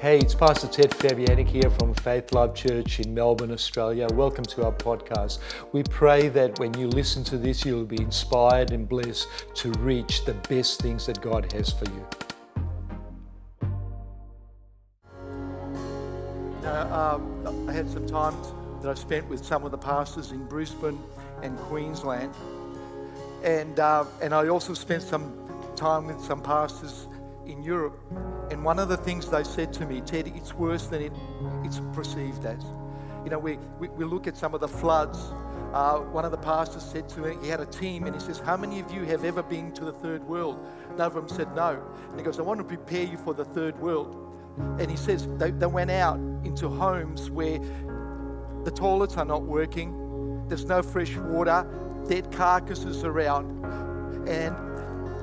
Hey, it's Pastor Ted Fabiani here from Faith Life Church in Melbourne, Australia. Welcome to our podcast. We pray that when you listen to this, you'll be inspired and blessed to reach the best things that God has for you. Uh, I had some time that I've spent with some of the pastors in Brisbane and Queensland, and uh, and I also spent some time with some pastors in Europe. And one of the things they said to me, Ted, it's worse than it, it's perceived as. You know, we, we, we look at some of the floods. Uh, one of the pastors said to me, he had a team, and he says, How many of you have ever been to the third world? None of them said no. And he goes, I want to prepare you for the third world. And he says, They, they went out into homes where the toilets are not working, there's no fresh water, dead carcasses around. And,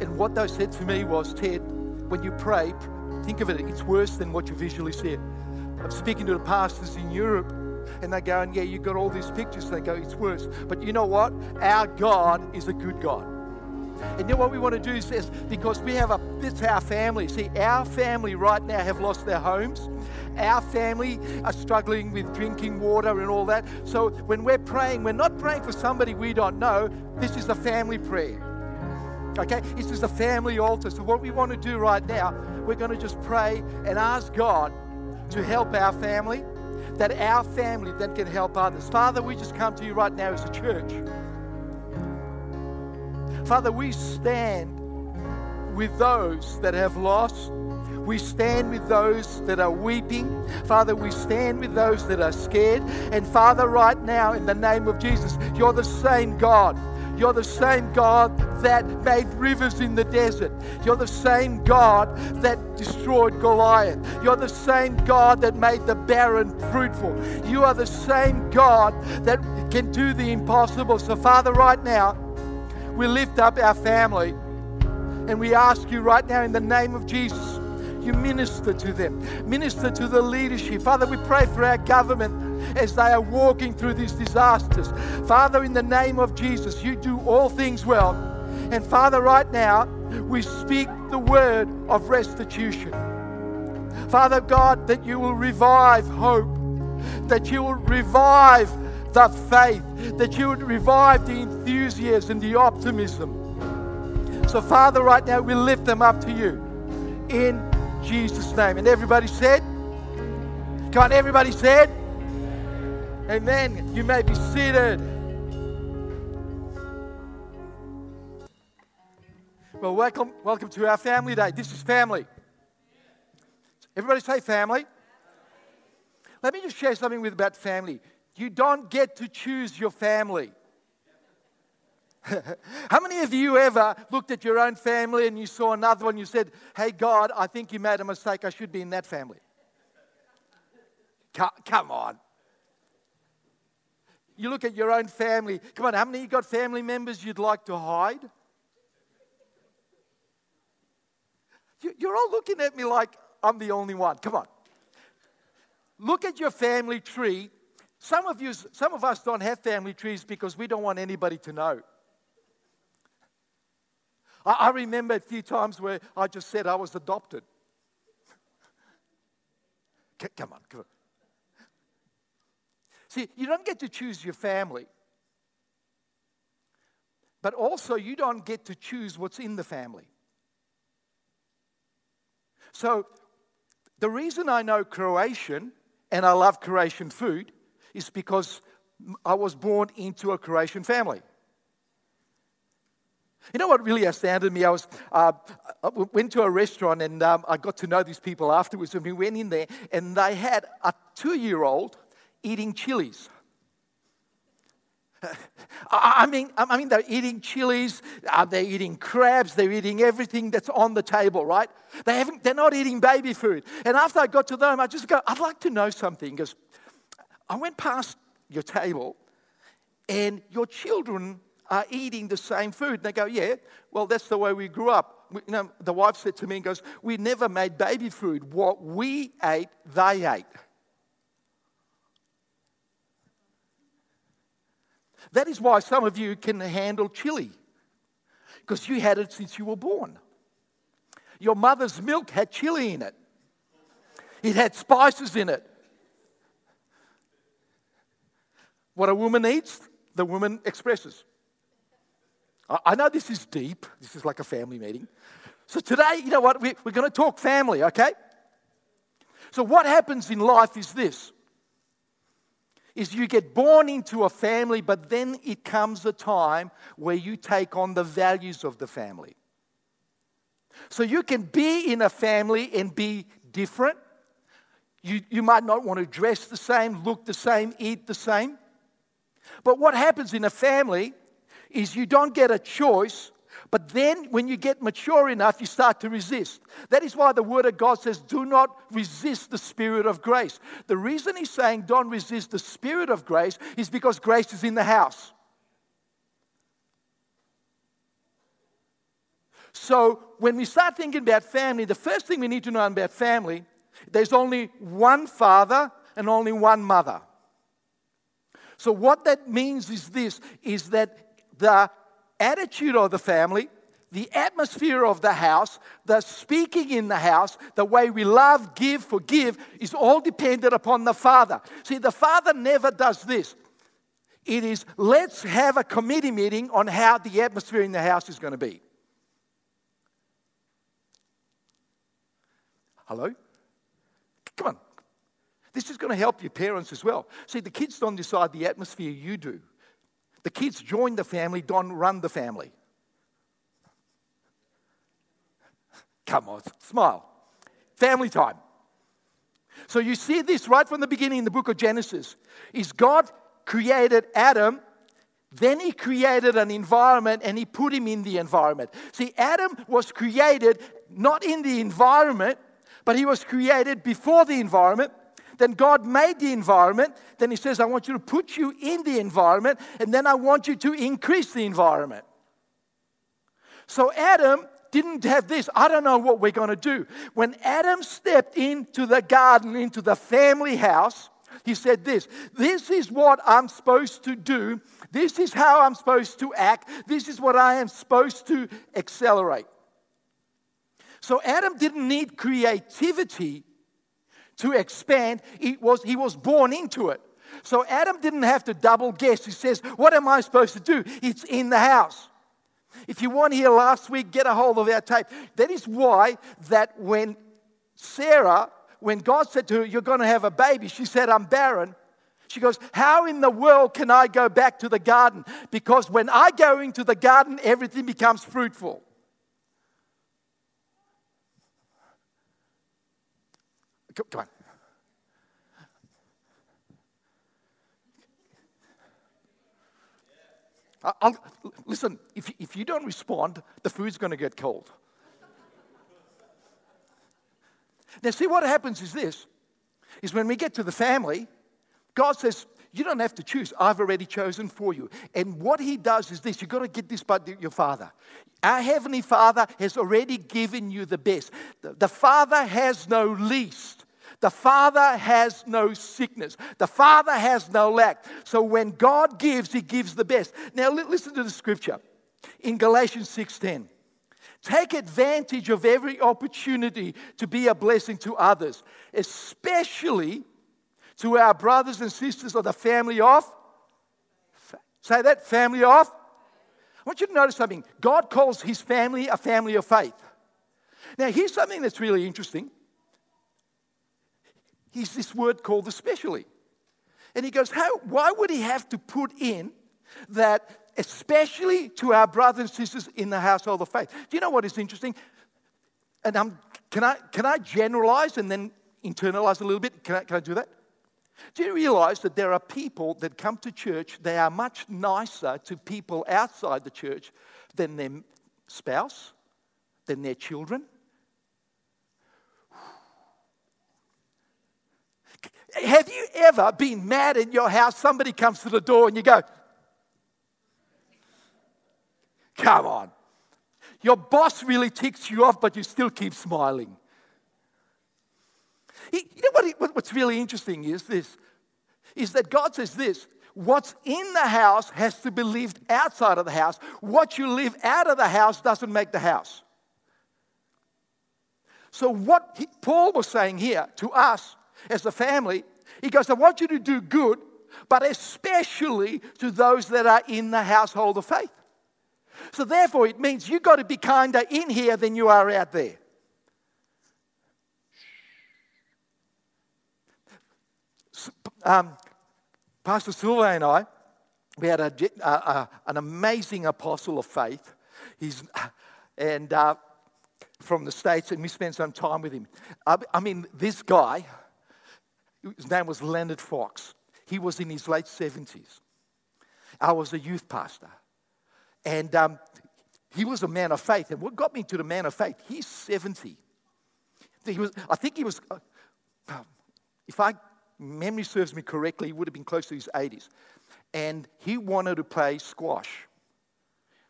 and what they said to me was, Ted, when you pray, think of it, it's worse than what you visually see. I'm speaking to the pastors in Europe, and they're going, Yeah, you've got all these pictures. They go, It's worse. But you know what? Our God is a good God. And then what we want to do is, is because we have a, it's our family. See, our family right now have lost their homes. Our family are struggling with drinking water and all that. So when we're praying, we're not praying for somebody we don't know. This is a family prayer. Okay? This is a family altar. So, what we want to do right now, we're going to just pray and ask God to help our family, that our family then can help others. Father, we just come to you right now as a church. Father, we stand with those that have lost. We stand with those that are weeping. Father, we stand with those that are scared. And Father, right now, in the name of Jesus, you're the same God you're the same God that made rivers in the desert. You're the same God that destroyed Goliath. You're the same God that made the barren fruitful. You are the same God that can do the impossible. So, Father, right now, we lift up our family and we ask you right now in the name of Jesus you minister to them, minister to the leadership. Father, we pray for our government as they are walking through these disasters. Father, in the name of Jesus, you do all things well. And Father, right now, we speak the word of restitution. Father God, that you will revive hope, that you will revive the faith, that you would revive the enthusiasm, the optimism. So, Father, right now, we lift them up to you in Jesus' name. And everybody said, Come on, everybody said, Amen. You may be seated. Well, welcome, welcome to our family day. This is family. Everybody say family. Let me just share something with about family. You don't get to choose your family. How many of you ever looked at your own family and you saw another one? You said, Hey, God, I think you made a mistake. I should be in that family. Come on. You look at your own family. Come on, how many of you got family members you'd like to hide? You're all looking at me like I'm the only one. Come on. Look at your family tree. Some of you, some of us don't have family trees because we don't want anybody to know. I, I remember a few times where I just said I was adopted. come on, come on. See, you don't get to choose your family, but also you don't get to choose what's in the family. So, the reason I know Croatian and I love Croatian food is because I was born into a Croatian family. You know what really astounded me? I was uh, I went to a restaurant and um, I got to know these people afterwards. And we went in there and they had a two-year-old eating chilies. I mean, I mean, they're eating chilies, uh, they're eating crabs, they're eating everything that's on the table, right? They haven't, they're not eating baby food. And after I got to them, I just go, I'd like to know something. Because I went past your table and your children are eating the same food. And they go, Yeah, well, that's the way we grew up. We, you know, the wife said to me and goes, We never made baby food. What we ate, they ate. That is why some of you can handle chili, because you had it since you were born. Your mother's milk had chili in it. it had spices in it. What a woman eats, the woman expresses. I know this is deep. This is like a family meeting. So today, you know what? We're going to talk family, okay? So what happens in life is this is you get born into a family, but then it comes a time where you take on the values of the family. So you can be in a family and be different. You, you might not want to dress the same, look the same, eat the same. But what happens in a family is you don't get a choice, but then when you get mature enough, you start to resist. That is why the Word of God says, do not resist the Spirit of grace. The reason He's saying don't resist the Spirit of grace is because grace is in the house. So when we start thinking about family, the first thing we need to know about family, there's only one father and only one mother. So what that means is this is that the attitude of the family, the atmosphere of the house, the speaking in the house, the way we love, give, forgive is all dependent upon the father. See, the father never does this. It is let's have a committee meeting on how the atmosphere in the house is going to be. Hello? Come on. This is going to help your parents as well. See, the kids don't decide the atmosphere, you do. The kids join the family, don't run the family. Come on, smile. Family time. So you see this right from the beginning in the book of Genesis. Is God created Adam, then he created an environment and he put him in the environment. See, Adam was created not in the environment, but he was created before the environment. Then God made the environment. Then He says, I want you to put you in the environment, and then I want you to increase the environment. So Adam didn't have this. I don't know what we're going to do. When Adam stepped into the garden, into the family house, he said this This is what I'm supposed to do. This is how I'm supposed to act. This is what I am supposed to accelerate. So Adam didn't need creativity to expand. It was, he was born into it. So Adam didn't have to double guess. He says, What am I supposed to do? It's in the house. If you weren't here last week, get a hold of our tape. That is why that when Sarah, when God said to her, You're going to have a baby, she said, I'm barren. She goes, How in the world can I go back to the garden? Because when I go into the garden, everything becomes fruitful. Come on. Uh, I'll, listen, if, if you don't respond, the food's going to get cold. now, see what happens is this is when we get to the family, God says, You don't have to choose. I've already chosen for you. And what He does is this you've got to get this by your Father. Our Heavenly Father has already given you the best. The, the Father has no least. The Father has no sickness. The Father has no lack. So when God gives, He gives the best. Now listen to the scripture in Galatians 6:10. Take advantage of every opportunity to be a blessing to others, especially to our brothers and sisters of the family of. Say that, family of. I want you to notice something. God calls his family a family of faith. Now, here's something that's really interesting he's this word called especially. And he goes, How, why would he have to put in that, especially to our brothers and sisters in the household of faith? Do you know what is interesting? And can, I, can I generalize and then internalize a little bit? Can I, can I do that? Do you realize that there are people that come to church, they are much nicer to people outside the church than their spouse, than their children, Have you ever been mad in your house? Somebody comes to the door and you go, Come on. Your boss really ticks you off, but you still keep smiling. You know what, what's really interesting is this is that God says this what's in the house has to be lived outside of the house. What you live out of the house doesn't make the house. So, what he, Paul was saying here to us as a family, he goes, I want you to do good, but especially to those that are in the household of faith. So, therefore, it means you've got to be kinder in here than you are out there. Um, Pastor Silva and I, we had a, a, an amazing apostle of faith. He's, and uh, from the States, and we spent some time with him. I, I mean, this guy, his name was Leonard Fox. He was in his late 70s. I was a youth pastor. And um, he was a man of faith. And what got me to the man of faith, he's 70. He was, I think he was, uh, if I memory serves me correctly, he would have been close to his 80s. And he wanted to play squash.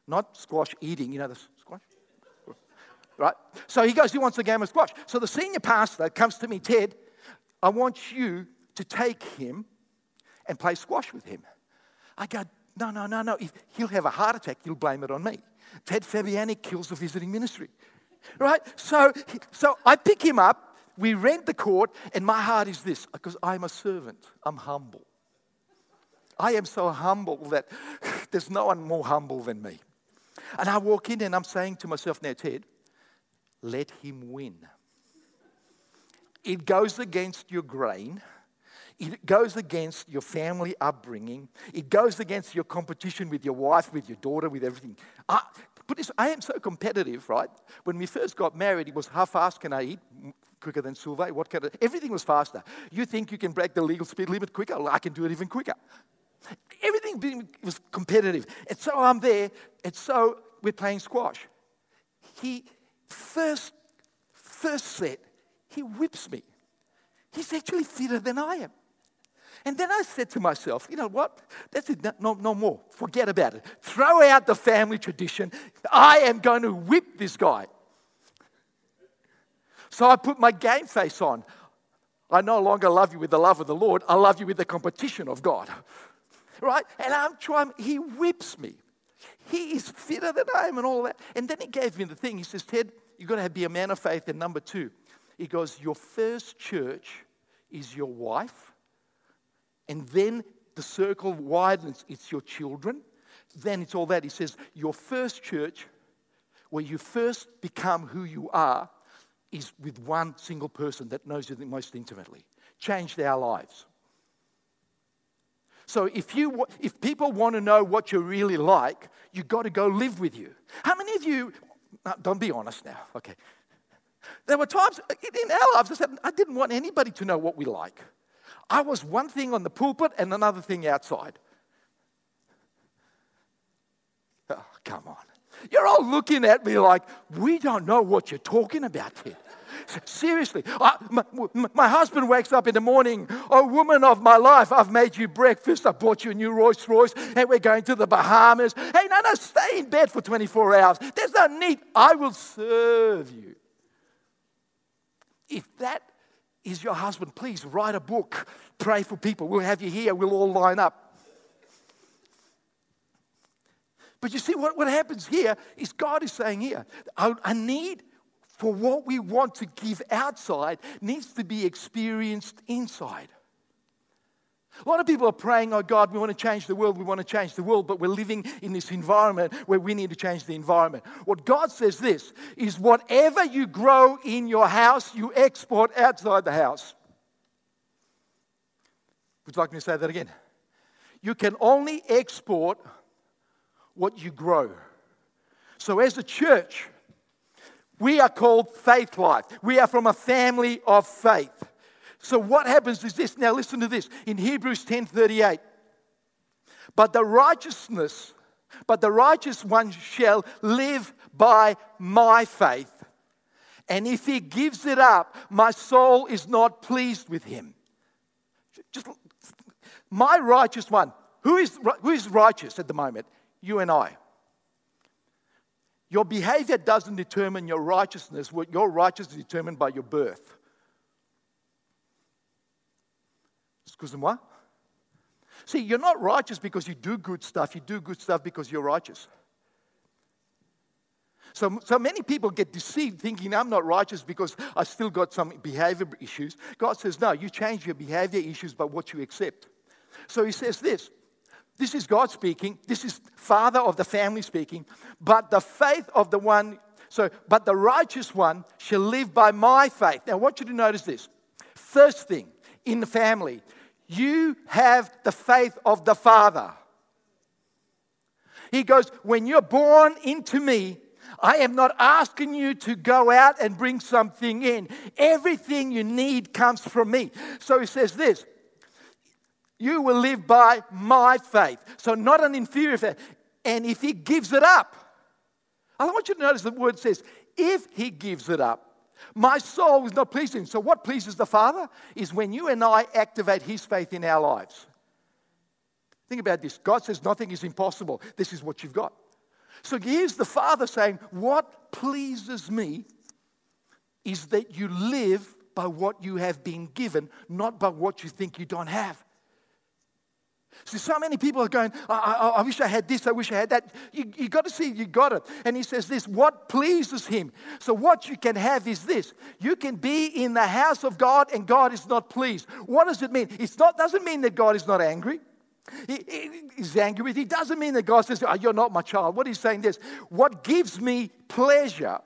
Not squash eating, you know the squash? Right? So he goes, he wants a game of squash. So the senior pastor comes to me, Ted, I want you to take him and play squash with him. I go, no, no, no, no. If he'll have a heart attack, you'll blame it on me. Ted Fabiani kills the visiting ministry. Right? So, so I pick him up, we rent the court, and my heart is this because I'm a servant, I'm humble. I am so humble that there's no one more humble than me. And I walk in and I'm saying to myself, now, Ted, let him win. It goes against your grain. It goes against your family upbringing. It goes against your competition with your wife, with your daughter, with everything. I, but this, I am so competitive, right? When we first got married, it was how fast can I eat? Quicker than Sylvain? What kind of, everything was faster. You think you can break the legal speed limit quicker? Well, I can do it even quicker. Everything was competitive. And so I'm there, and so we're playing squash. He, first, first set, he whips me. He's actually fitter than I am. And then I said to myself, you know what? That's it, no, no more. Forget about it. Throw out the family tradition. I am going to whip this guy. So I put my game face on. I no longer love you with the love of the Lord, I love you with the competition of God. Right? And I'm trying, he whips me. He is fitter than I am and all that. And then he gave me the thing. He says, Ted, you've got to be a man of faith. And number two, he goes, Your first church is your wife and then the circle widens, it's your children. Then it's all that. He says, Your first church, where you first become who you are, is with one single person that knows you the most intimately. Changed our lives. So if, you, if people want to know what you're really like, you've got to go live with you. How many of you, don't be honest now, okay. There were times in our lives I said, I didn't want anybody to know what we like. I was one thing on the pulpit and another thing outside. Oh, come on. You're all looking at me like, we don't know what you're talking about here. Seriously, I, my, my, husband wakes up in the morning, oh, woman of my life, I've made you breakfast, I bought you a new Rolls Royce, and we're going to the Bahamas. Hey, no, no, stay in bed for 24 hours. There's no need. I will serve you. If that is your husband, please write a book. Pray for people. We'll have you here. We'll all line up. But you see, what, what happens here is God is saying here, a need for what we want to give outside needs to be experienced inside. A lot of people are praying, oh God, we want to change the world, we want to change the world, but we're living in this environment where we need to change the environment. What God says this is whatever you grow in your house, you export outside the house. Would you like me to say that again? You can only export what you grow. So, as a church, we are called Faith Life. We are from a family of faith. So what happens is this. Now listen to this. In Hebrews 10:38. But the righteousness, but the righteous one shall live by my faith. And if he gives it up, my soul is not pleased with him. Just my righteous one. Who is, who is righteous at the moment? You and I. Your behavior doesn't determine your righteousness. Your righteousness is determined by your birth. Excusez-moi. See, you're not righteous because you do good stuff. You do good stuff because you're righteous. So, so many people get deceived thinking I'm not righteous because I still got some behavior issues. God says, no, you change your behavior issues by what you accept. So he says this this is God speaking, this is father of the family speaking, but the faith of the one, so, but the righteous one shall live by my faith. Now, I want you to notice this. First thing in the family, you have the faith of the father. He goes, When you're born into me, I am not asking you to go out and bring something in. Everything you need comes from me. So he says this You will live by my faith. So, not an inferior faith. And if he gives it up, I want you to notice the word says, if he gives it up, my soul is not pleasing. So, what pleases the Father is when you and I activate his faith in our lives. Think about this God says nothing is impossible. This is what you've got. So here's the Father saying, What pleases me is that you live by what you have been given, not by what you think you don't have. See, so many people are going, I, I, I wish I had this, I wish I had that. You, you got to see, you got it. And he says this what pleases him. So, what you can have is this you can be in the house of God and God is not pleased. What does it mean? It doesn't mean that God is not angry. He, he, he's angry with. He doesn't mean that God says, oh, "You're not my child." What he's saying is, what gives me pleasure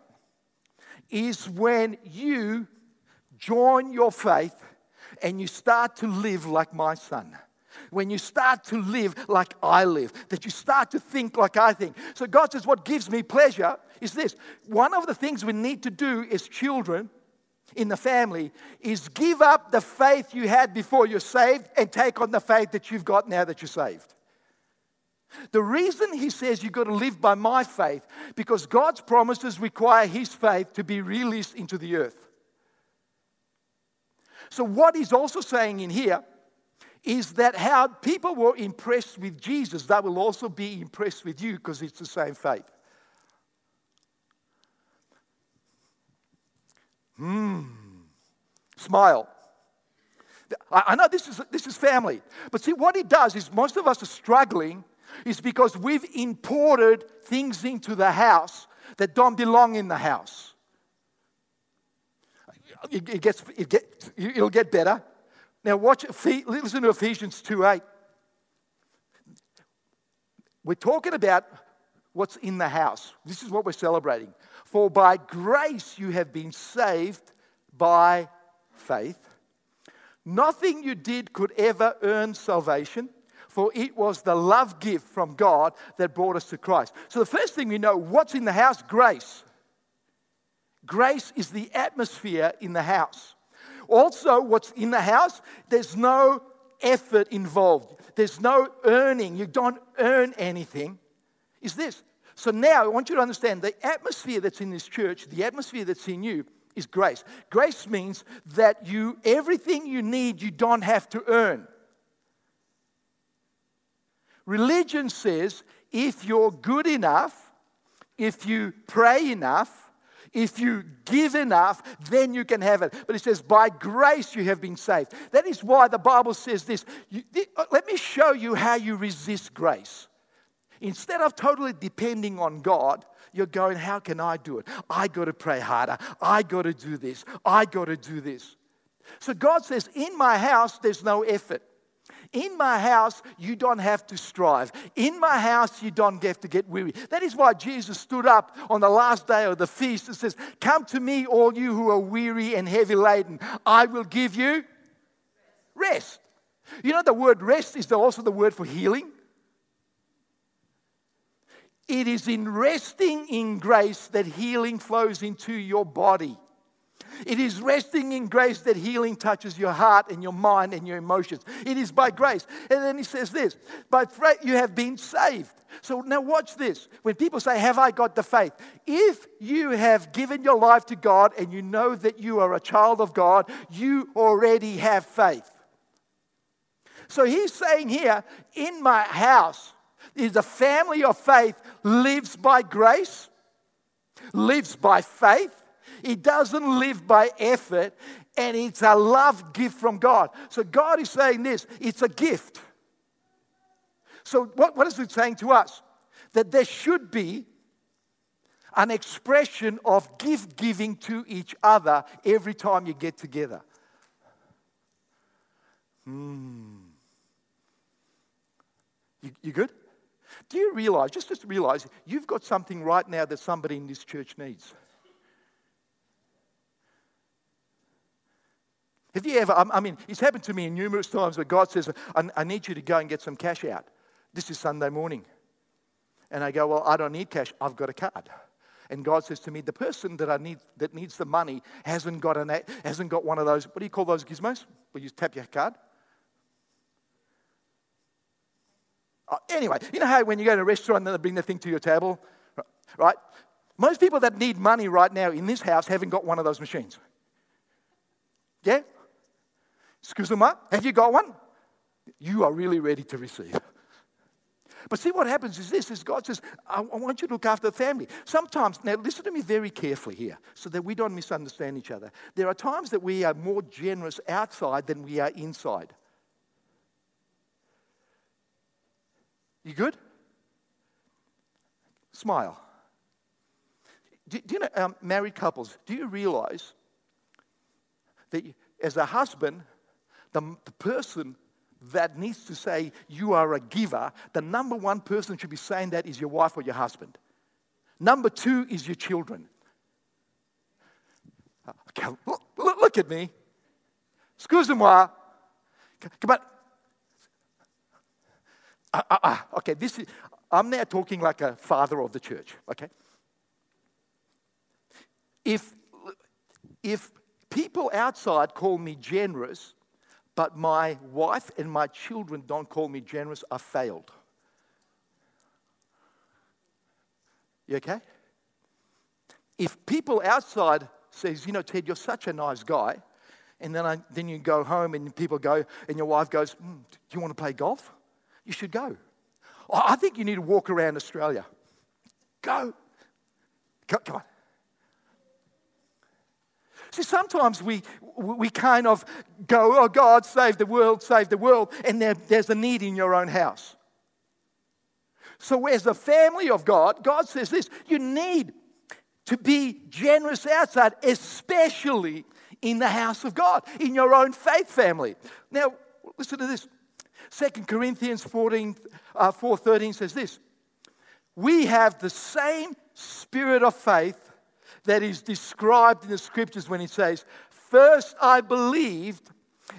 is when you join your faith and you start to live like my son. When you start to live like I live, that you start to think like I think. So God says, What gives me pleasure is this. One of the things we need to do as children in the family is give up the faith you had before you're saved and take on the faith that you've got now that you're saved. The reason he says you've got to live by my faith, because God's promises require his faith to be released into the earth. So, what he's also saying in here is that how people were impressed with Jesus, they will also be impressed with you because it's the same faith. Hmm. Smile. I know this is, this is family, but see, what it does is most of us are struggling is because we've imported things into the house that don't belong in the house. It, it gets, it get, it'll get better. Now, watch, listen to Ephesians 2 8. We're talking about what's in the house. This is what we're celebrating. For by grace you have been saved by faith. Nothing you did could ever earn salvation, for it was the love gift from God that brought us to Christ. So, the first thing we know what's in the house? Grace. Grace is the atmosphere in the house. Also, what's in the house? There's no effort involved, there's no earning. You don't earn anything. Is this so now I want you to understand the atmosphere that's in this church, the atmosphere that's in you is grace. Grace means that you everything you need you don't have to earn. Religion says if you're good enough, if you pray enough, if you give enough, then you can have it. But it says, by grace you have been saved. That is why the Bible says this. You, uh, let me show you how you resist grace. Instead of totally depending on God, you're going, How can I do it? I got to pray harder. I got to do this. I got to do this. So God says, In my house, there's no effort. In my house, you don't have to strive. In my house, you don't have to get weary. That is why Jesus stood up on the last day of the feast and says, Come to me, all you who are weary and heavy laden. I will give you rest. You know, the word rest is also the word for healing. It is in resting in grace that healing flows into your body. It is resting in grace that healing touches your heart and your mind and your emotions. It is by grace. And then he says this by faith you have been saved. So now watch this. When people say, Have I got the faith? If you have given your life to God and you know that you are a child of God, you already have faith. So he's saying here, In my house, is a family of faith lives by grace, lives by faith. It doesn't live by effort, and it's a love gift from God. So God is saying this it's a gift. So, what, what is it saying to us? That there should be an expression of gift giving to each other every time you get together. Hmm. You, you good? Do you realize, just, just realize, you've got something right now that somebody in this church needs? Have you ever, I mean, it's happened to me numerous times where God says, I, need you to go and get some cash out. This is Sunday morning. And I go, Well, I don't need cash, I've got a card. And God says to me, The person that I need that needs the money hasn't got, an, hasn't got one of those, what do you call those gizmos? Where you tap your card? Uh, anyway, you know how when you go to a restaurant and they bring the thing to your table? Right? Most people that need money right now in this house haven't got one of those machines. Yeah? Excuse me, have you got one? You are really ready to receive. But see what happens is this is God says, I, want you to look after the family. Sometimes, now listen to me very carefully here so that we don't misunderstand each other. There are times that we are more generous outside than we are inside. You good? Smile. Do, do you know, um, married couples, do you realize that you, as a husband, the, the person that needs to say you are a giver, the number one person should be saying that is your wife or your husband. Number two is your children. Okay, look, look at me. Excuse-moi. Come on. Uh, uh, uh, okay, this is, I'm now talking like a father of the church, okay? If, if people outside call me generous, but my wife and my children don't call me generous, I failed. You okay? If people outside says, you know, Ted, you're such a nice guy, and then, I, then you go home and people go, and your wife goes, mm, do you want to play golf? you should go. I think you need to walk around Australia. Go. Come on. See, sometimes we, we kind of go, oh, God, save the world, save the world, and there, there's a need in your own house. So, as a family of God, God says this you need to be generous outside, especially in the house of God, in your own faith family. Now, listen to this. 2 Corinthians 14, uh, 4.13 says this. We have the same spirit of faith that is described in the scriptures when it says, First I believed,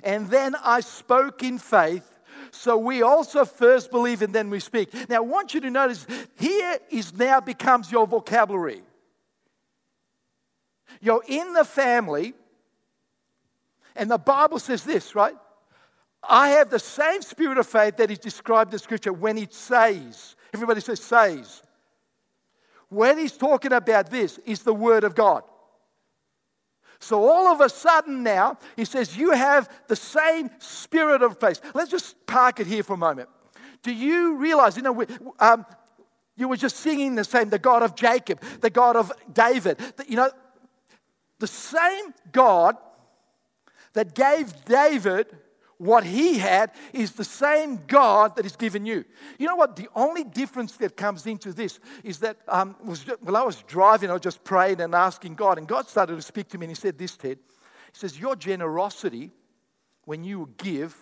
and then I spoke in faith. So we also first believe and then we speak. Now I want you to notice here is now becomes your vocabulary. You're in the family, and the Bible says this, right? I have the same spirit of faith that is described in the Scripture when it says, everybody says, says. When he's talking about this, is the Word of God. So all of a sudden now, he says, You have the same spirit of faith. Let's just park it here for a moment. Do you realize, you know, um, you were just singing the same, the God of Jacob, the God of David. The, you know, the same God that gave David what he had is the same God that is given you. You know what? The only difference that comes into this is that um, was while I was driving, I was just praying and asking God, and God started to speak to me, and He said, This, Ted. He says, Your generosity, when you give,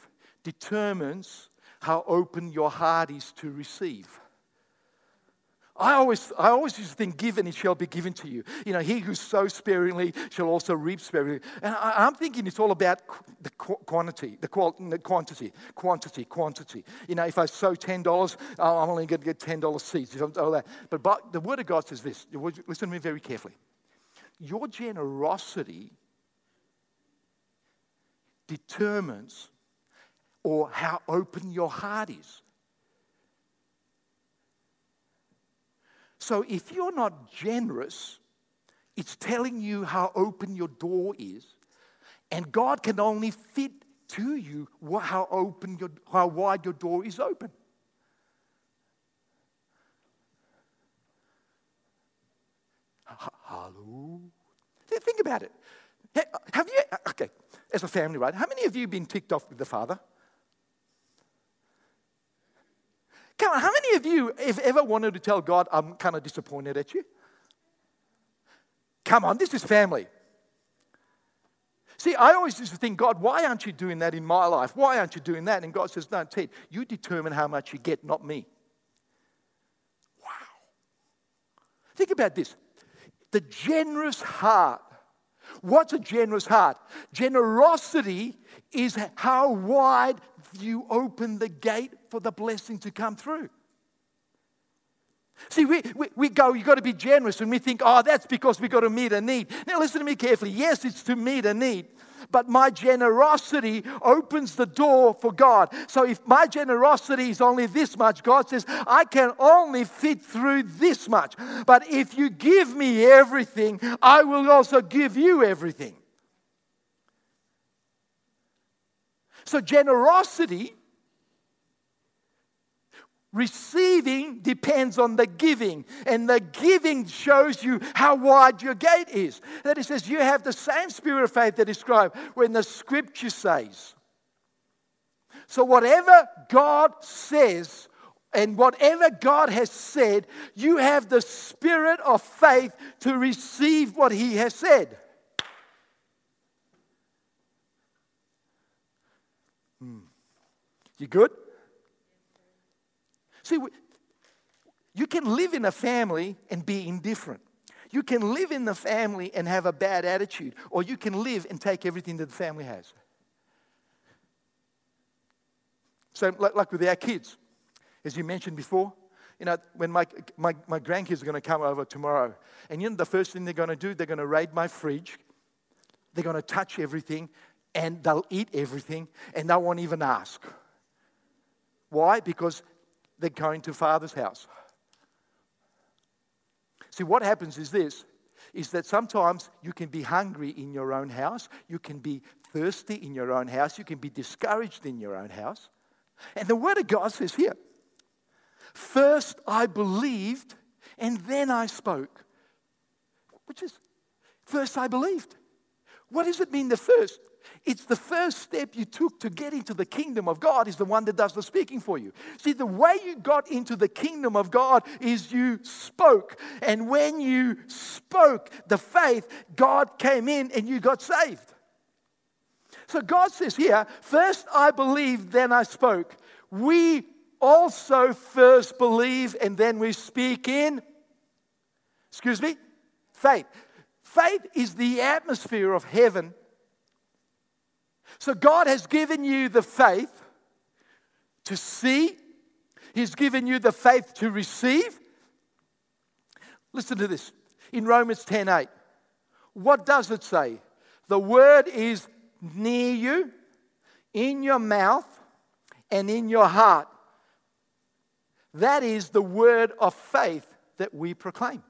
determines how open your heart is to receive. I always, I always used to think, give and it shall be given to you. You know, he who sows sparingly shall also reap sparingly. And I, am thinking it's all about the quantity, the, quantity, quantity, quantity. You know, if I sow $10, I'm only going to get $10 seeds. All that. But, but the Word of God says this. Listen to me very carefully. Your generosity determines or how open your heart is. So if you're not generous, it's telling you how open your door is. And God can only fit to you how open your, how wide your door is open. Hello? Think about it. Have you, okay, as a family, right? How many of you been ticked off with the father? Come on, how many of you have ever wanted to tell God, I'm kind of disappointed at you? Come on, this is family. See, I always used to think, God, why aren't you doing that in my life? Why aren't you doing that? And God says, No, Ted, you determine how much you get, not me. Wow. Think about this the generous heart. What's a generous heart? Generosity is how wide you open the gate for the blessing to come through. See, we, we, we go, you've got to be generous, and we think, oh, that's because we've got to meet a need. Now, listen to me carefully. Yes, it's to meet a need, but my generosity opens the door for God. So, if my generosity is only this much, God says, I can only fit through this much. But if you give me everything, I will also give you everything. So, generosity Receiving depends on the giving, and the giving shows you how wide your gate is. That it says you have the same spirit of faith that described when the scripture says. So, whatever God says and whatever God has said, you have the spirit of faith to receive what He has said. You good? See, you can live in a family and be indifferent. You can live in the family and have a bad attitude, or you can live and take everything that the family has. So, like, with our kids, as you mentioned before, you know, when my, my, my grandkids are going to come over tomorrow, and you know the first thing they're going to do, they're going to raid my fridge, they're going to touch everything, and they'll eat everything, and they won't even ask. Why? Because they're going to Father's house. See, what happens is this is that sometimes you can be hungry in your own house, you can be thirsty in your own house, you can be discouraged in your own house. And the Word of God says here, first I believed and then I spoke. Which is, first I believed. What does it mean, the first? It's the first step you took to get into the kingdom of God is the one that does the speaking for you. See, the way you got into the kingdom of God is you spoke. And when you spoke the faith, God came in and you got saved. So God says here, first I believed, then I spoke. We also first believe and then we speak in, excuse me, faith. Faith is the atmosphere of heaven so God has given you the faith to see, He's given you the faith to receive. Listen to this in Romans 10 8. What does it say? The word is near you, in your mouth, and in your heart. That is the word of faith that we proclaim.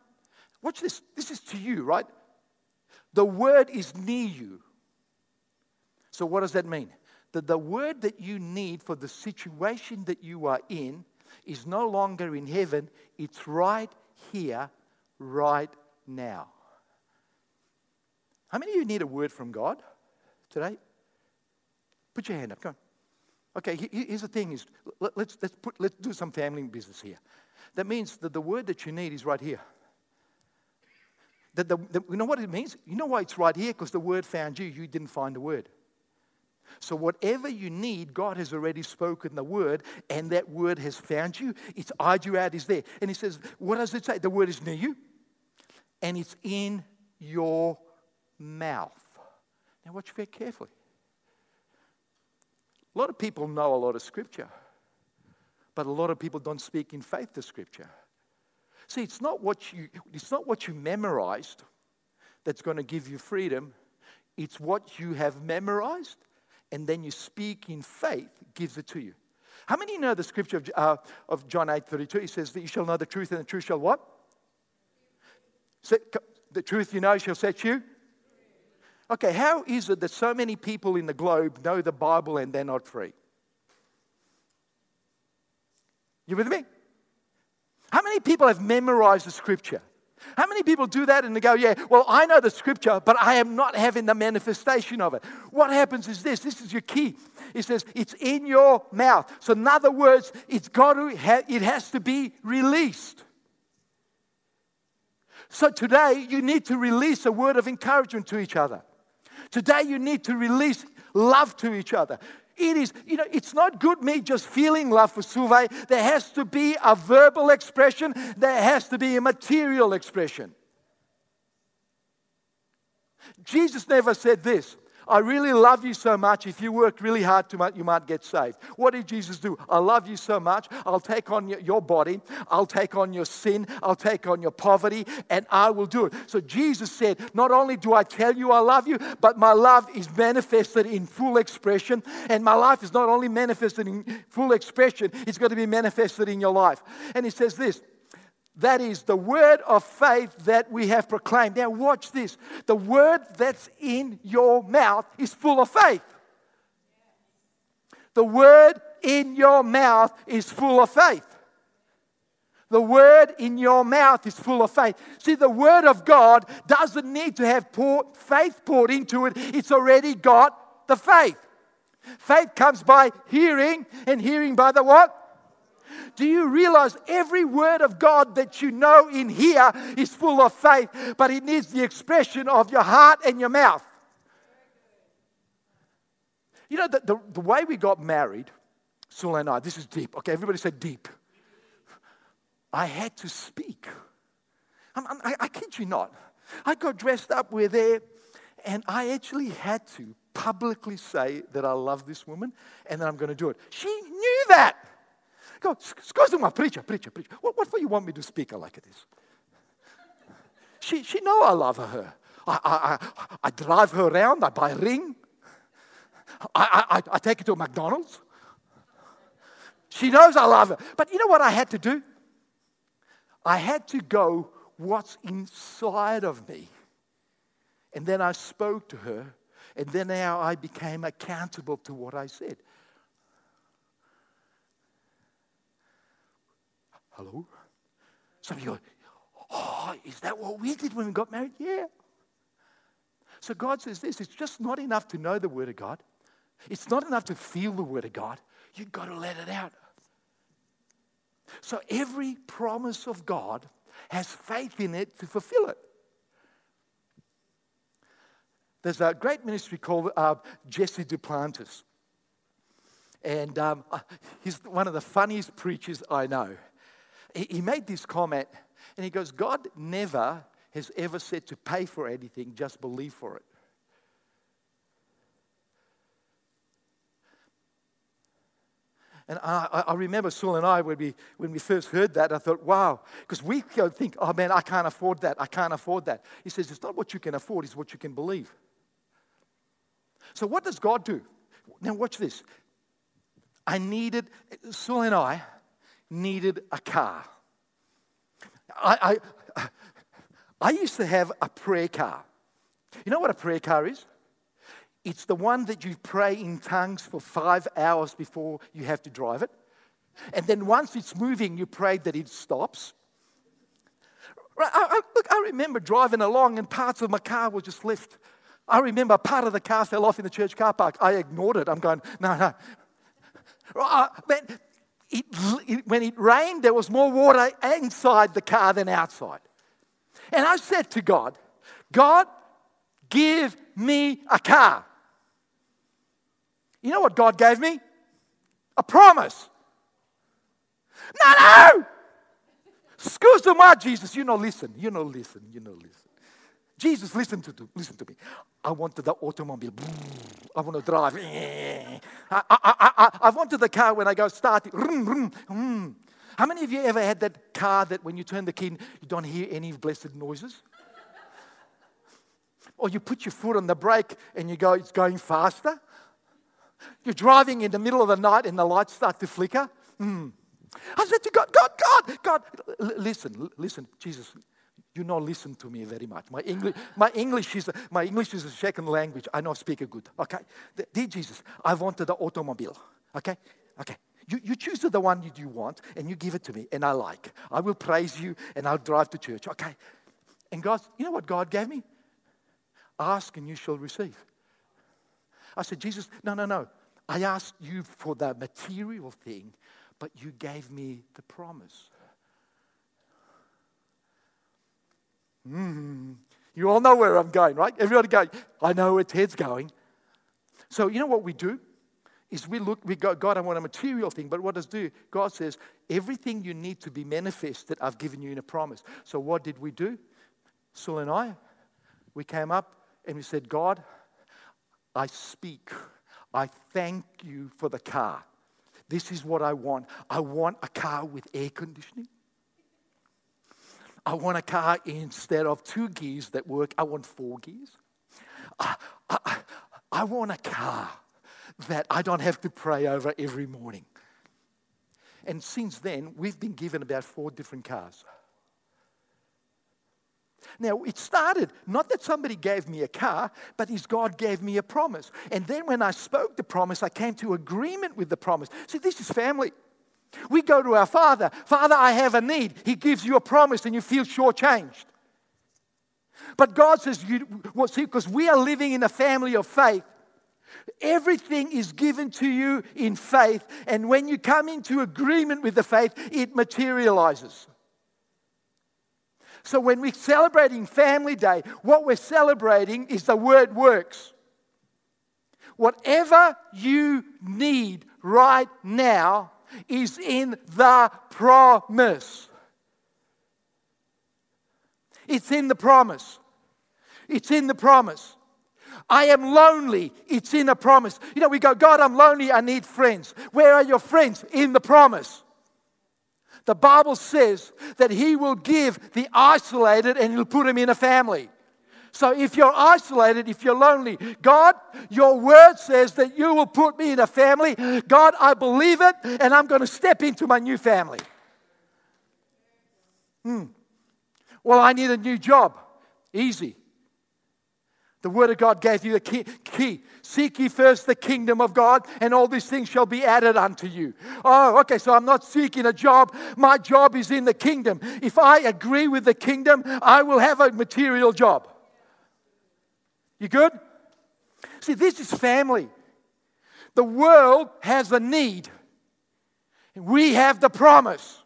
Watch this. This is to you, right? The word is near you. So, what does that mean? That the word that you need for the situation that you are in is no longer in heaven, it's right here, right now. How many of you need a word from God today? Put your hand up. Come on. Okay, here's the thing: is let's let's put let's do some family business here. That means that the word that you need is right here. That the, the, you know what it means? You know why it's right here? Because the word found you. You didn't find the word. So, whatever you need, God has already spoken the word, and that word has found you. It's eyed you out, is there. And He says, What does it say? The word is near you, and it's in your mouth. Now, watch very carefully. A lot of people know a lot of scripture, but a lot of people don't speak in faith to scripture. See, it's not what you, it's not what you memorized that's going to give you freedom. It's what you have memorized and then you speak in faith, gives it to you. How many know the scripture of, uh, of John 8 32? He says that you shall know the truth, and the truth shall what? Set, the truth you know shall set you. Okay, how is it that so many people in the globe know the Bible and they're not free? You with me? How many people have memorized the scripture? How many people do that and they go, Yeah, well, I know the scripture, but I am not having the manifestation of it? What happens is this this is your key. It says, It's in your mouth. So, in other words, it's got to, it has to be released. So today, you need to release a word of encouragement to each other. Today, you need to release love to each other. It is, you know, it's not good me just feeling love for Suve. There has to be a verbal expression, there has to be a material expression. Jesus never said this I really love you so much. If you work really hard, you might get saved. What did Jesus do? I love you so much. I'll take on your body. I'll take on your sin. I'll take on your poverty, and I will do it. So Jesus said, Not only do I tell you I love you, but my love is manifested in full expression. And my life is not only manifested in full expression, it's going to be manifested in your life. And he says this. That is the word of faith that we have proclaimed. Now, watch this. The word that's in your mouth is full of faith. The word in your mouth is full of faith. The word in your mouth is full of faith. See, the word of God doesn't need to have pour, faith poured into it, it's already got the faith. Faith comes by hearing, and hearing by the what? Do you realize every word of God that you know in here is full of faith, but it needs the expression of your heart and your mouth? You know, the, the, the way we got married, Sul and I, this is deep. Okay, everybody said deep. I had to speak. I'm, I'm, I, I kid you not. I got dressed up, we're there, and I actually had to publicly say that I love this woman and that I'm going to do it. She knew that. Go, scusa ma, preacher, preacher, preacher. What, what for you want me to speak like this? She, she know I love her. I, I, I, I drive her around. I buy a ring. I, I, I take her to McDonald's. She knows I love her. But you know what I had to do? I had to go what's inside of me. And then I spoke to her. And then now I became accountable to what I said. Hello? Some of you go, Oh, is that what we did when we got married? Yeah. So God says this it's just not enough to know the Word of God, it's not enough to feel the Word of God. You've got to let it out. So every promise of God has faith in it to fulfill it. There's a great ministry called uh, Jesse Duplantis. And um, uh, he's one of the funniest preachers I know he made this comment and he goes, God never has ever said to pay for anything, just believe for it. And I, I, remember Saul and I, when we, when we first heard that, I thought, wow, because we think, oh man, I can't afford that. I can't afford that. He says, it's not what you can afford, it's what you can believe. So, what does God do? Now, watch this. I needed, Saul and I, needed a car. I, I, I used to have a prayer car. You know what a prayer car is? It's the one that you pray in tongues for five hours before you have to drive it. And then once it's moving, you pray that it stops. I, I, look, I remember driving along and parts of my car were just left. I remember part of the car fell off in the church car park. I ignored it. I'm going, no, no. Man, it, it, when it rained, there was more water inside the car than outside. And I said to God, God, give me a car. You know what God gave me? A promise. No, no! Excuse me, Jesus. You know, listen. You know, listen. You know, listen. Jesus, listen to, listen to me. I wanted the automobile. I want to drive. I, I, I, I wanted the car when I go start it. How many of you ever had that car that when you turn the key, you don't hear any blessed noises? or you put your foot on the brake and you go, it's going faster? You're driving in the middle of the night and the lights start to flicker. Mm. I said to God, God, God, God, listen, listen, Jesus, you not listen to me very much. My English, my English is my English is a second language. I know speak it good. Okay, dear Jesus, I wanted the automobile. Okay, okay. You, you choose the one you, you want and you give it to me and I like. I will praise you and I'll drive to church. Okay. And God, you know what God gave me? Ask and you shall receive. I said, Jesus, no, no, no. I asked you for the material thing, but you gave me the promise. Mm. You all know where I'm going, right? Everybody going, I know where Ted's going. So, you know what we do? Is we look, we go, God, I want a material thing, but what does do? God says, everything you need to be manifested, I've given you in a promise. So, what did we do? Saul and I, we came up and we said, God, I speak. I thank you for the car. This is what I want. I want a car with air conditioning. I want a car instead of two gears that work, I want four gears. I, I, I want a car that I don't have to pray over every morning. And since then, we've been given about four different cars. Now, it started not that somebody gave me a car, but is God gave me a promise. And then when I spoke the promise, I came to agreement with the promise. See, this is family. We go to our Father, Father, I have a need. He gives you a promise and you feel shortchanged. But God says, you, well, see, because we are living in a family of faith, everything is given to you in faith. And when you come into agreement with the faith, it materializes. So when we're celebrating Family Day, what we're celebrating is the word works. Whatever you need right now is in the promise. It's in the promise. It's in the promise. I am lonely. It's in a promise. You know, we go, God, I'm lonely. I need friends. Where are your friends? In the promise. The Bible says that He will give the isolated and He'll put them in a family. So if you're isolated, if you're lonely, God, your word says that you will put me in a family. God, I believe it, and I'm going to step into my new family. Hmm. Well, I need a new job. Easy. The Word of God gave you the key, key. Seek ye first the kingdom of God, and all these things shall be added unto you. Oh, okay, so I'm not seeking a job. My job is in the kingdom. If I agree with the kingdom, I will have a material job. You good? See, this is family. The world has the need, we have the promise.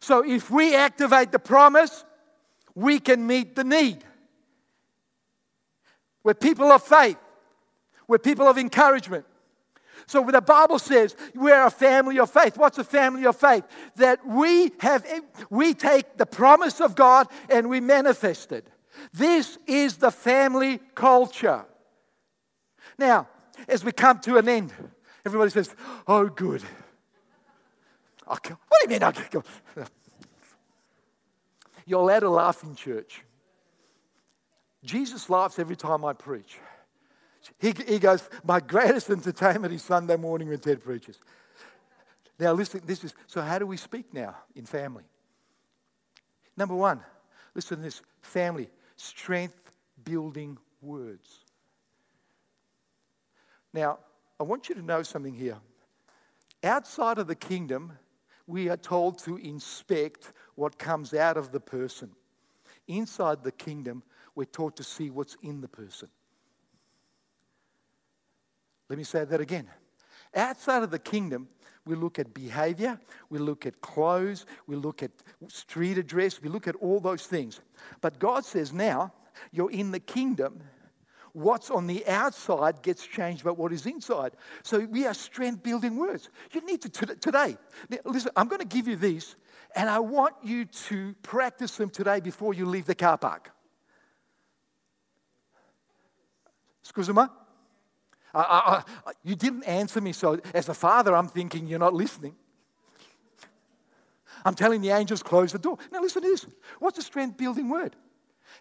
So if we activate the promise, we can meet the need. We're people of faith, we're people of encouragement. So the Bible says we're a family of faith. What's a family of faith? That we have we take the promise of God and we manifest it. This is the family culture. Now, as we come to an end, everybody says, "Oh, good." what do you mean? I go? You're allowed to laugh in church. Jesus laughs every time I preach. He, he goes, My greatest entertainment is Sunday morning when Ted preaches. Now, listen, this is so how do we speak now in family? Number one, listen to this family, strength building words. Now, I want you to know something here. Outside of the kingdom, we are told to inspect what comes out of the person. Inside the kingdom, we're taught to see what's in the person. Let me say that again. Outside of the kingdom, we look at behavior, we look at clothes, we look at street address, we look at all those things. But God says now, you're in the kingdom. What's on the outside gets changed by what is inside. So we are strength building words. You need to today. Listen, I'm going to give you these, and I want you to practice them today before you leave the car park. Excuse me? I, I, you didn't answer me, so as a father, I'm thinking you're not listening. I'm telling the angels, close the door. Now, listen to this. What's a strength building word?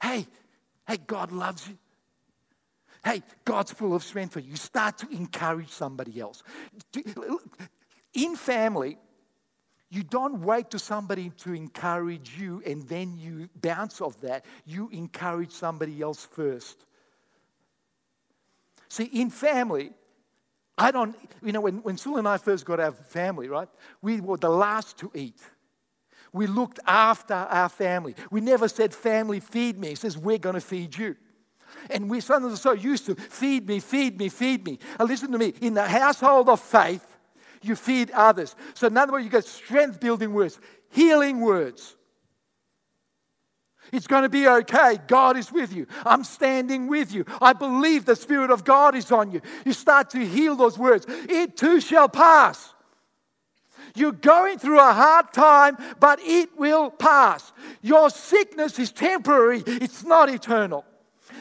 Hey, hey, God loves you. Hey, God's full of strength for you. You start to encourage somebody else. In family, you don't wait to somebody to encourage you and then you bounce off that. You encourage somebody else first. See, in family, I don't, you know, when, when Sue and I first got our family, right, we were the last to eat. We looked after our family. We never said, family, feed me. It says, we're going to feed you. And we sometimes are so used to feed me, feed me, feed me. Now listen to me. In the household of faith, you feed others. So, in other words, you get strength building words, healing words. It's going to be okay. God is with you. I'm standing with you. I believe the Spirit of God is on you. You start to heal those words. It too shall pass. You're going through a hard time, but it will pass. Your sickness is temporary, it's not eternal.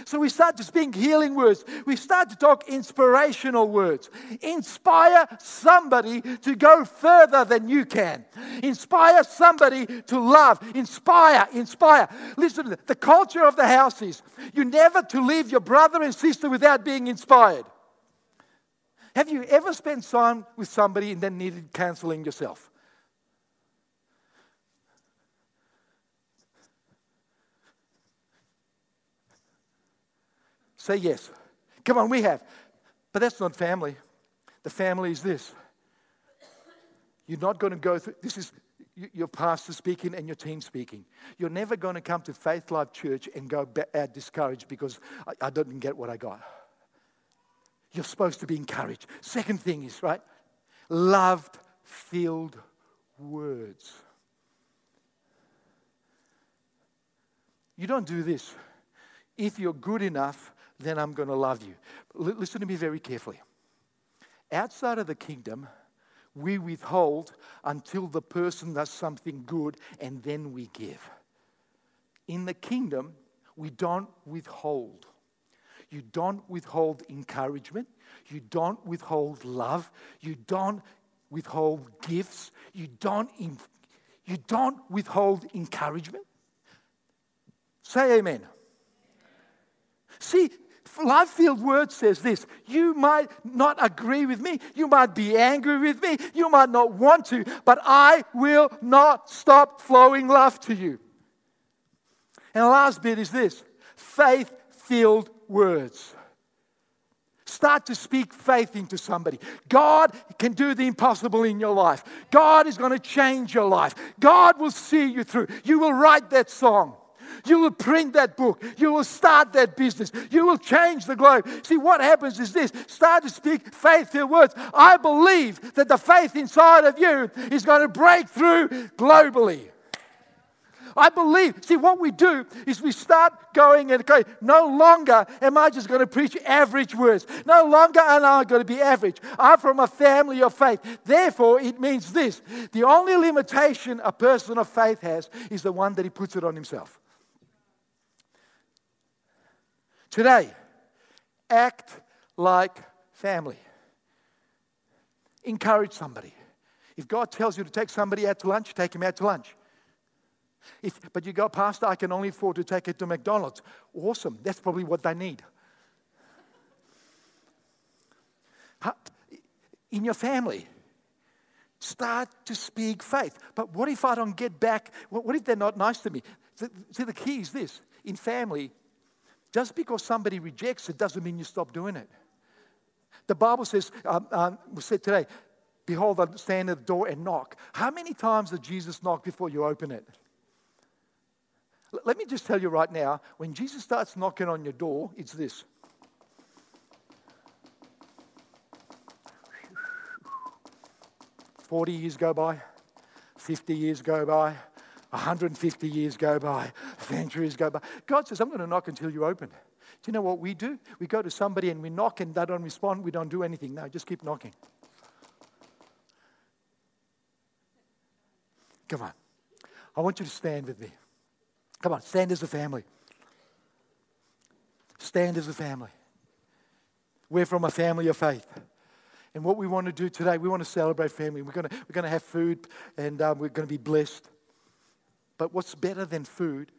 So we start to speak healing words. We start to talk inspirational words. Inspire somebody to go further than you can. Inspire somebody to love. Inspire, inspire. Listen, the culture of the house is you never to leave your brother and sister without being inspired. Have you ever spent time with somebody and then needed counseling yourself? Say yes. Come on, we have. But that's not family. The family is this. You're not going to go through, this is your pastor speaking and your team speaking. You're never going to come to Faith Life Church and go out uh, discouraged because I, I didn't get what I got. You're supposed to be encouraged. Second thing is, right? Loved filled words. You don't do this. If you're good enough, then I'm going to love you. Listen to me very carefully. Outside of the kingdom, we withhold until the person does something good and then we give. In the kingdom, we don't withhold. You don't withhold encouragement. You don't withhold love. You don't withhold gifts. You don't, you don't withhold encouragement. Say amen. See, Life filled word says this You might not agree with me, you might be angry with me, you might not want to, but I will not stop flowing love to you. And the last bit is this faith filled words. Start to speak faith into somebody. God can do the impossible in your life. God is going to change your life. God will see you through. You will write that song. You will print that book. You will start that business. You will change the globe. See, what happens is this start to speak faith filled words. I believe that the faith inside of you is going to break through globally. I believe. See, what we do is we start going and going, no longer am I just going to preach average words. No longer am I going to be average. I'm from a family of faith. Therefore, it means this the only limitation a person of faith has is the one that he puts it on himself. Today, act like family. Encourage somebody. If God tells you to take somebody out to lunch, take him out to lunch. If, but you go, Pastor, I can only afford to take it to McDonald's. Awesome. That's probably what they need. In your family, start to speak faith. But what if I don't get back? What if they're not nice to me? See, the key is this in family, just because somebody rejects it doesn't mean you stop doing it. The Bible says, um, um, we said today, behold, I stand at the door and knock. How many times did Jesus knock before you open it? L- let me just tell you right now when Jesus starts knocking on your door, it's this. Forty years go by, fifty years go by, 150 years go by, centuries go by. God says, I'm going to knock until you open. Do you know what we do? We go to somebody and we knock and they don't respond. We don't do anything. No, just keep knocking. Come on. I want you to stand with me. Come on, stand as a family. Stand as a family. We're from a family of faith. And what we want to do today, we want to celebrate family. We're going to, we're going to have food and um, we're going to be blessed. But what's better than food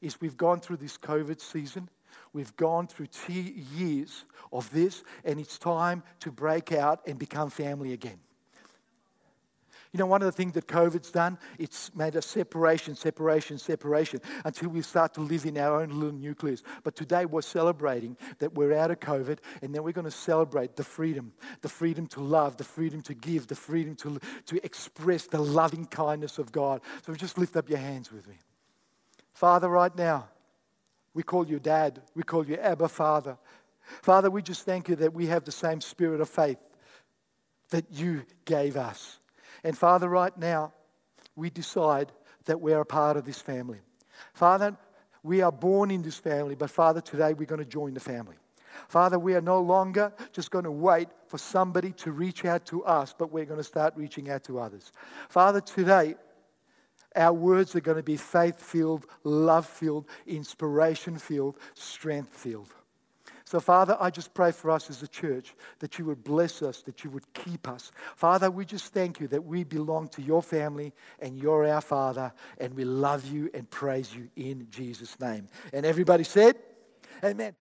is we've gone through this COVID season. We've gone through two years of this, and it's time to break out and become family again. You know, one of the things that COVID's done, it's made a separation, separation, separation until we start to live in our own little nucleus. But today we're celebrating that we're out of COVID and then we're going to celebrate the freedom, the freedom to love, the freedom to give, the freedom to, to express the loving kindness of God. So just lift up your hands with me. Father, right now, we call you Dad. We call you Abba Father. Father, we just thank you that we have the same spirit of faith that you gave us. And Father, right now, we decide that we're a part of this family. Father, we are born in this family, but Father, today we're going to join the family. Father, we are no longer just going to wait for somebody to reach out to us, but we're going to start reaching out to others. Father, today, our words are going to be faith filled, love filled, inspiration filled, strength filled. So, Father, I just pray for us as a church that you would bless us, that you would keep us. Father, we just thank you that we belong to your family and you're our Father, and we love you and praise you in Jesus' name. And everybody said, Amen.